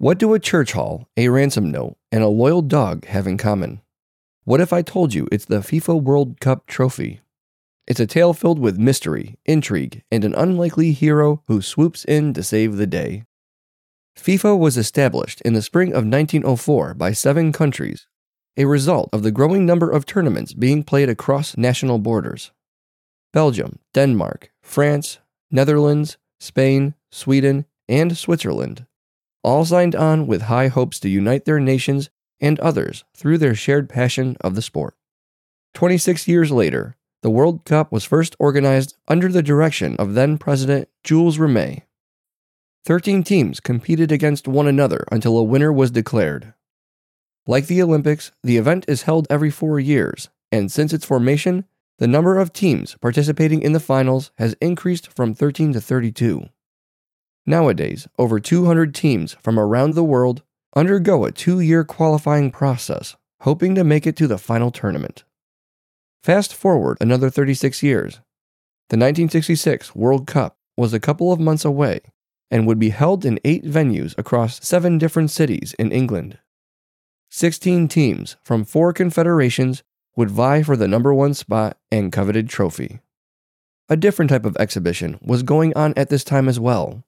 What do a church hall, a ransom note, and a loyal dog have in common? What if I told you it's the FIFA World Cup trophy? It's a tale filled with mystery, intrigue, and an unlikely hero who swoops in to save the day. FIFA was established in the spring of 1904 by seven countries, a result of the growing number of tournaments being played across national borders. Belgium, Denmark, France, Netherlands, Spain, Sweden, and Switzerland all signed on with high hopes to unite their nations and others through their shared passion of the sport. 26 years later, the World Cup was first organized under the direction of then President Jules Rimet. Thirteen teams competed against one another until a winner was declared. Like the Olympics, the event is held every four years, and since its formation, the number of teams participating in the finals has increased from 13 to 32. Nowadays, over 200 teams from around the world undergo a two year qualifying process, hoping to make it to the final tournament. Fast forward another 36 years. The 1966 World Cup was a couple of months away and would be held in eight venues across seven different cities in England. 16 teams from four confederations would vie for the number one spot and coveted trophy. A different type of exhibition was going on at this time as well,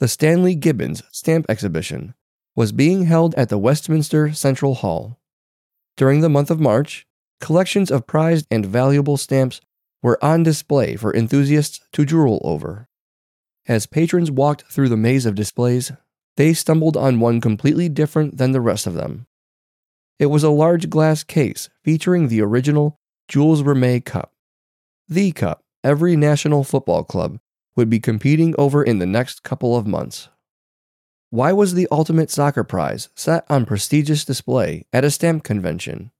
the Stanley Gibbons Stamp Exhibition was being held at the Westminster Central Hall. During the month of March, collections of prized and valuable stamps were on display for enthusiasts to drool over. As patrons walked through the maze of displays, they stumbled on one completely different than the rest of them. It was a large glass case featuring the original Jules Rimet Cup. The cup every national football club would be competing over in the next couple of months. Why was the Ultimate Soccer Prize set on prestigious display at a stamp convention?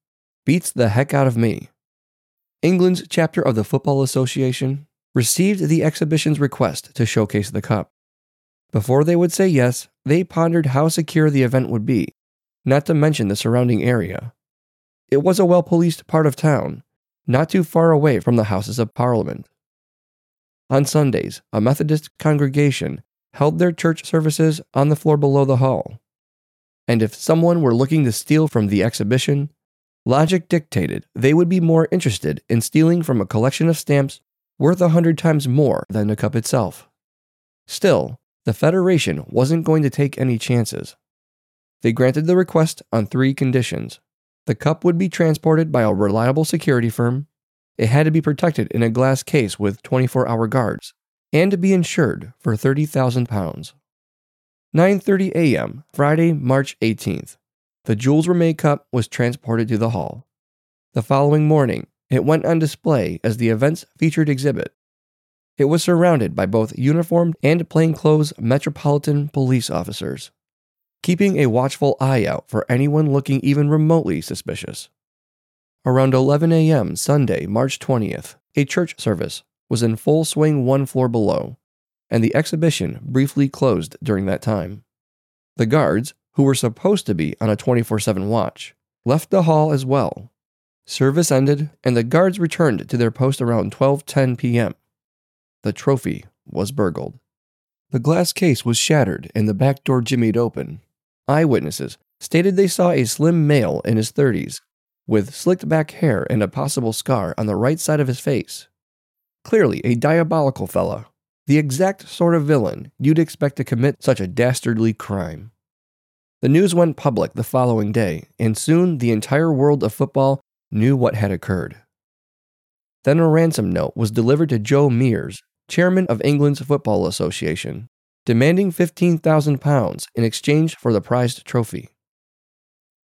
Beats the heck out of me. England's chapter of the Football Association received the exhibition's request to showcase the cup. Before they would say yes, they pondered how secure the event would be, not to mention the surrounding area. It was a well policed part of town, not too far away from the Houses of Parliament. On Sundays, a Methodist congregation held their church services on the floor below the hall. And if someone were looking to steal from the exhibition, logic dictated they would be more interested in stealing from a collection of stamps worth a hundred times more than the cup itself. Still, the Federation wasn't going to take any chances. They granted the request on three conditions. The cup would be transported by a reliable security firm, it had to be protected in a glass case with 24 hour guards and to be insured for 30,000 pounds. 9:30 a.m. Friday, March 18th. The Jules Rimet Cup was transported to the hall. The following morning, it went on display as the event's featured exhibit. It was surrounded by both uniformed and plainclothes metropolitan police officers, keeping a watchful eye out for anyone looking even remotely suspicious. Around 11 a.m. Sunday, March 20th, a church service was in full swing one floor below, and the exhibition briefly closed during that time. The guards, who were supposed to be on a 24 7 watch, left the hall as well. Service ended, and the guards returned to their post around 12:10 p.m. The trophy was burgled. The glass case was shattered and the back door jimmied open. Eyewitnesses stated they saw a slim male in his 30s with slicked back hair and a possible scar on the right side of his face. Clearly a diabolical fella, the exact sort of villain you'd expect to commit such a dastardly crime. The news went public the following day, and soon the entire world of football knew what had occurred. Then a ransom note was delivered to Joe Mears, chairman of England's Football Association, demanding £15,000 in exchange for the prized trophy.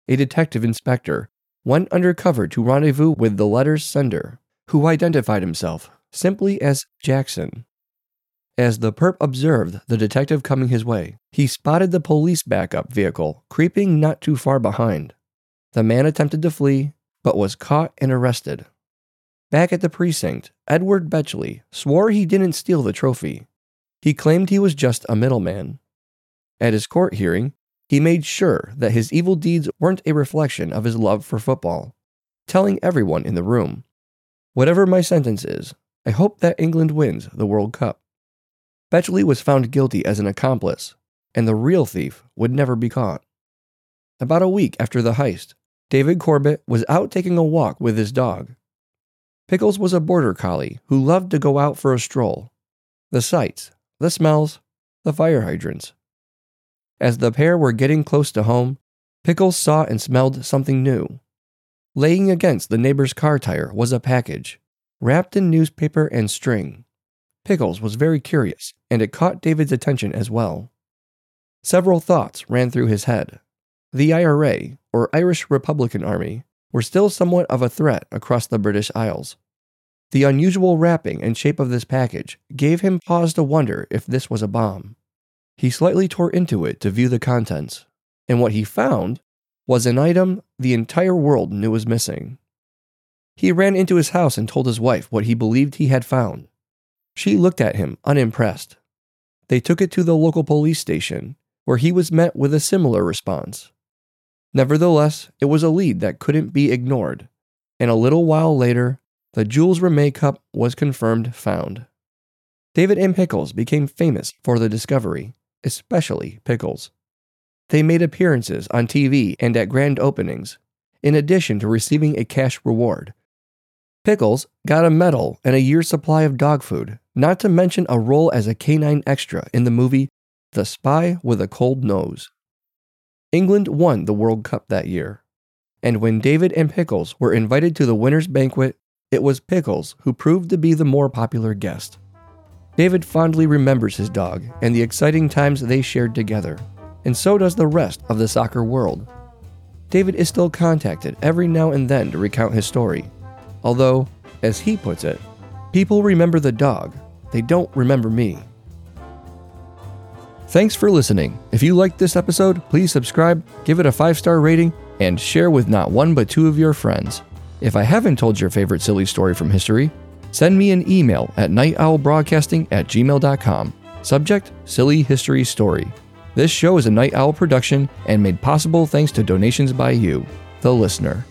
A detective inspector went undercover to rendezvous with the letter's sender, who identified himself simply as Jackson. As the perp observed the detective coming his way, he spotted the police backup vehicle creeping not too far behind. The man attempted to flee, but was caught and arrested. Back at the precinct, Edward Betchley swore he didn't steal the trophy. He claimed he was just a middleman. At his court hearing, he made sure that his evil deeds weren't a reflection of his love for football, telling everyone in the room, Whatever my sentence is, I hope that England wins the World Cup. Betchley was found guilty as an accomplice, and the real thief would never be caught. About a week after the heist, David Corbett was out taking a walk with his dog. Pickles was a border collie who loved to go out for a stroll. The sights, the smells, the fire hydrants. As the pair were getting close to home, Pickles saw and smelled something new. Laying against the neighbor's car tire was a package, wrapped in newspaper and string. Pickles was very curious, and it caught David's attention as well. Several thoughts ran through his head. The IRA, or Irish Republican Army, were still somewhat of a threat across the British Isles. The unusual wrapping and shape of this package gave him pause to wonder if this was a bomb. He slightly tore into it to view the contents, and what he found was an item the entire world knew was missing. He ran into his house and told his wife what he believed he had found. She looked at him, unimpressed. They took it to the local police station, where he was met with a similar response. Nevertheless, it was a lead that couldn't be ignored, and a little while later, the Jules Rimet Cup was confirmed found. David M. Pickles became famous for the discovery, especially Pickles. They made appearances on TV and at grand openings, in addition to receiving a cash reward. Pickles got a medal and a year's supply of dog food not to mention a role as a canine extra in the movie The Spy with a Cold Nose. England won the World Cup that year, and when David and Pickles were invited to the winner's banquet, it was Pickles who proved to be the more popular guest. David fondly remembers his dog and the exciting times they shared together, and so does the rest of the soccer world. David is still contacted every now and then to recount his story, although, as he puts it, people remember the dog, they don't remember me. Thanks for listening. If you liked this episode, please subscribe, give it a five star rating, and share with not one but two of your friends. If I haven't told your favorite silly story from history, send me an email at nightowlbroadcasting at gmail.com. Subject Silly History Story. This show is a Night Owl production and made possible thanks to donations by you, the listener.